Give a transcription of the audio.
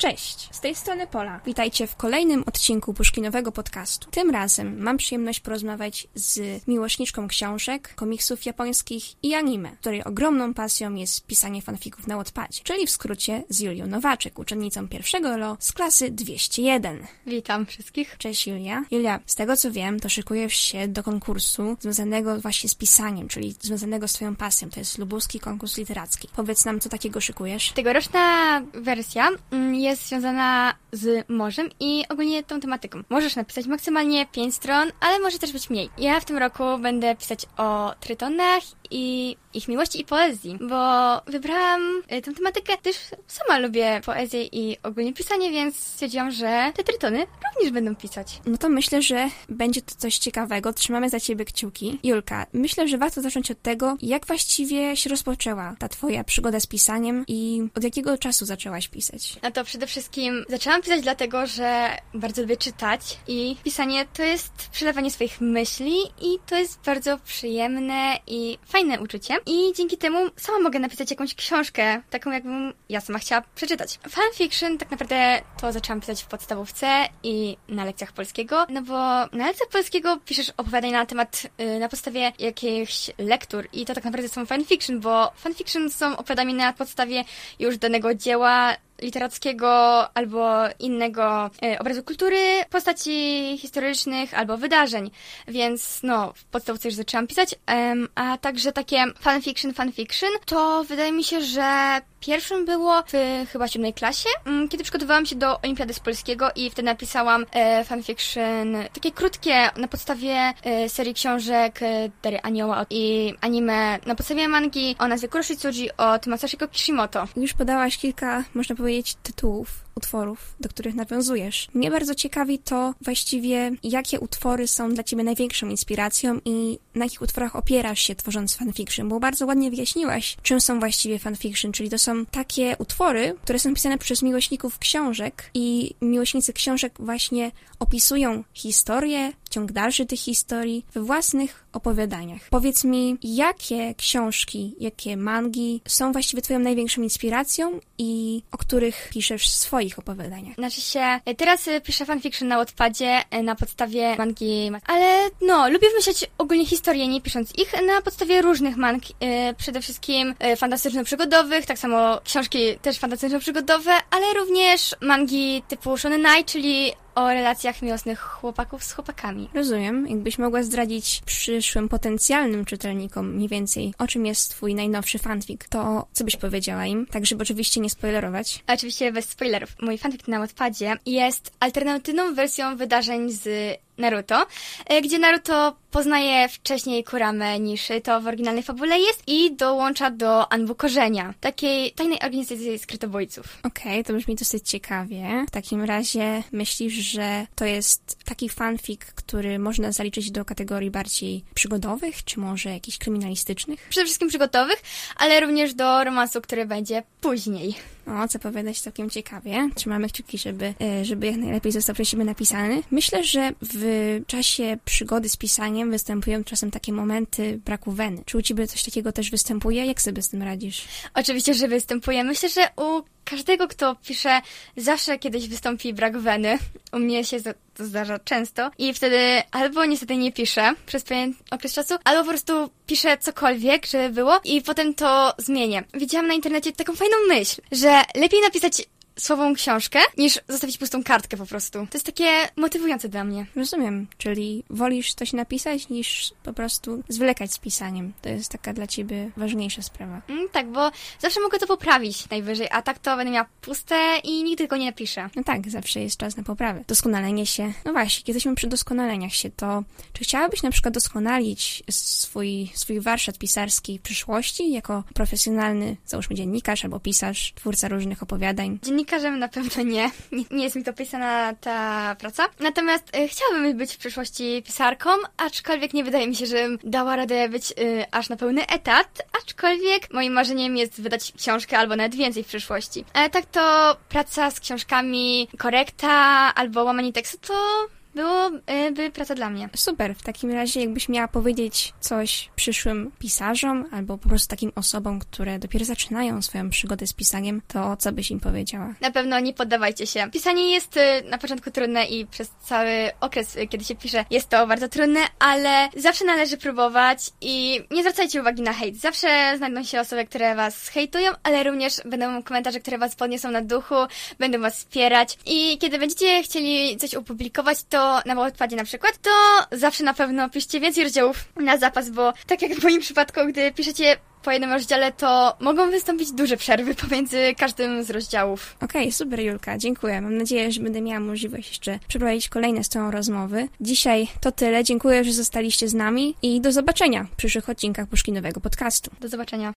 Cześć, z tej strony Pola. Witajcie w kolejnym odcinku Puszkinowego podcastu. Tym razem mam przyjemność porozmawiać z miłośniczką książek, komiksów japońskich i anime, której ogromną pasją jest pisanie fanfików na Wattpadzie, czyli w skrócie z Julią Nowaczek, uczennicą pierwszego LO z klasy 201. Witam wszystkich. Cześć Julia. Julia, z tego co wiem, to szykujesz się do konkursu związanego właśnie z pisaniem, czyli związanego z twoją pasją. To jest lubuski konkurs literacki. Powiedz nam, co takiego szykujesz? Tegoroczna wersja mm, jest związana z morzem i ogólnie tą tematyką. Możesz napisać maksymalnie 5 stron, ale może też być mniej. Ja w tym roku będę pisać o trytonach i ich miłości i poezji, bo wybrałam y, tę tematykę, gdyż sama lubię poezję i ogólnie pisanie, więc stwierdziłam, że te trytony również będą pisać. No to myślę, że będzie to coś ciekawego. Trzymamy za ciebie kciuki. Julka, myślę, że warto zacząć od tego, jak właściwie się rozpoczęła ta twoja przygoda z pisaniem i od jakiego czasu zaczęłaś pisać? No to przede wszystkim zaczęłam pisać dlatego, że bardzo lubię czytać i pisanie to jest przelewanie swoich myśli i to jest bardzo przyjemne i fajne uczucie. I dzięki temu sama mogę napisać jakąś książkę, taką jakbym ja sama chciała przeczytać. Fanfiction tak naprawdę to zaczęłam pisać w podstawówce i na lekcjach polskiego, no bo na lekcjach polskiego piszesz opowiadania na temat, yy, na podstawie jakichś lektur i to tak naprawdę są fanfiction, bo fanfiction są opowiadania na podstawie już danego dzieła, literackiego albo innego e, obrazu kultury, postaci historycznych albo wydarzeń. Więc no, w podstawce już zaczęłam pisać, a także takie fanfiction, fanfiction, to wydaje mi się, że Pierwszym było w chyba siódmej klasie, mm, kiedy przygotowałam się do Olimpiady z Polskiego i wtedy napisałam e, fanfiction, takie krótkie, na podstawie e, serii książek e, Dary Anioła i anime na podstawie mangi o nazwie Kuroshitsuji od Masashiko Kishimoto. Już podałaś kilka, można powiedzieć, tytułów utworów, do których nawiązujesz. Mnie bardzo ciekawi to właściwie, jakie utwory są dla ciebie największą inspiracją i na jakich utworach opierasz się tworząc fanfiction, bo bardzo ładnie wyjaśniłaś, czym są właściwie fanfiction, czyli to są takie utwory, które są pisane przez miłośników książek i miłośnicy książek właśnie opisują historię, ciąg dalszy tych historii we własnych opowiadaniach. Powiedz mi, jakie książki, jakie mangi są właściwie twoją największą inspiracją i o których piszesz w swoich opowiadaniach? Znaczy się, teraz piszę fanfiction na Wattpadzie na podstawie mangi, ale no, lubię wymyślać ogólnie historie, nie pisząc ich, na podstawie różnych mang, przede wszystkim fantastyczno-przygodowych, tak samo książki też fantastyczno-przygodowe, ale również mangi typu Shonen Knight, czyli o relacjach miłosnych chłopaków z chłopakami. Rozumiem. Jakbyś mogła zdradzić przyszłym potencjalnym czytelnikom mniej więcej, o czym jest twój najnowszy fanfic, to co byś powiedziała im? Tak, żeby oczywiście nie spoilerować. Oczywiście bez spoilerów. Mój fanfic na Wattpadzie jest alternatywną wersją wydarzeń z Naruto, e, gdzie Naruto poznaje wcześniej Kuramę niż to w oryginalnej fabule jest i dołącza do Anbu Korzenia, takiej tajnej organizacji skrytobójców. Okej, okay, to brzmi dosyć ciekawie. W takim razie myślisz, że to jest taki fanfic, który można zaliczyć do kategorii bardziej przygodowych, czy może jakichś kryminalistycznych? Przede wszystkim przygodowych, ale również do romansu, który będzie później. O, co powiedzieć całkiem ciekawie. Trzymamy kciuki, żeby, e, żeby jak najlepiej został przez siebie napisany. Myślę, że w czasie przygody z pisaniem występują czasem takie momenty braku weny. Czy u ciebie coś takiego też występuje? Jak sobie z tym radzisz? Oczywiście, że występuje. Myślę, że u każdego, kto pisze, zawsze kiedyś wystąpi brak weny. U mnie się to zdarza często. I wtedy albo niestety nie piszę przez pewien okres czasu, albo po prostu piszę cokolwiek, żeby było i potem to zmienię. Widziałam na internecie taką fajną myśl, że lepiej napisać słową książkę, niż zostawić pustą kartkę po prostu. To jest takie motywujące dla mnie. Rozumiem, czyli wolisz coś napisać, niż po prostu zwlekać z pisaniem. To jest taka dla ciebie ważniejsza sprawa. Mm, tak, bo zawsze mogę to poprawić najwyżej, a tak to będę miała puste i nigdy go nie napiszę. No tak, zawsze jest czas na poprawę. Doskonalenie się. No właśnie, kiedy jesteśmy przy doskonaleniach się, to czy chciałabyś na przykład doskonalić swój, swój warsztat pisarski w przyszłości jako profesjonalny, załóżmy dziennikarz albo pisarz, twórca różnych opowiadań? Dziennikarz dziennikarzem na pewno nie. nie. nie. jest mi to pisana ta praca. Natomiast y, chciałabym być w przyszłości pisarką, aczkolwiek nie wydaje mi się, że dała radę być y, aż na pełny etat, aczkolwiek moim marzeniem jest wydać książkę albo nawet więcej w przyszłości. Ale tak to praca z książkami, korekta albo łamanie tekstu to byłoby praca dla mnie. Super, w takim razie jakbyś miała powiedzieć coś przyszłym pisarzom albo po prostu takim osobom, które dopiero zaczynają swoją przygodę z pisaniem, to co byś im powiedziała? Na pewno nie poddawajcie się. Pisanie jest y, na początku trudne i przez cały okres, y, kiedy się pisze, jest to bardzo trudne, ale zawsze należy próbować i nie zwracajcie uwagi na hejt. Zawsze znajdą się osoby, które was hejtują, ale również będą komentarze, które was podniosą na duchu, będą was wspierać i kiedy będziecie chcieli coś opublikować, to na Wattpadzie na przykład, to zawsze na pewno piszcie więcej rozdziałów na zapas, bo tak jak w moim przypadku, gdy piszecie po jednym rozdziale, to mogą wystąpić duże przerwy pomiędzy każdym z rozdziałów. Okej, okay, super Julka, dziękuję. Mam nadzieję, że będę miała możliwość jeszcze przeprowadzić kolejne z tą rozmowy. Dzisiaj to tyle. Dziękuję, że zostaliście z nami i do zobaczenia w przyszłych odcinkach Puszkinowego Podcastu. Do zobaczenia.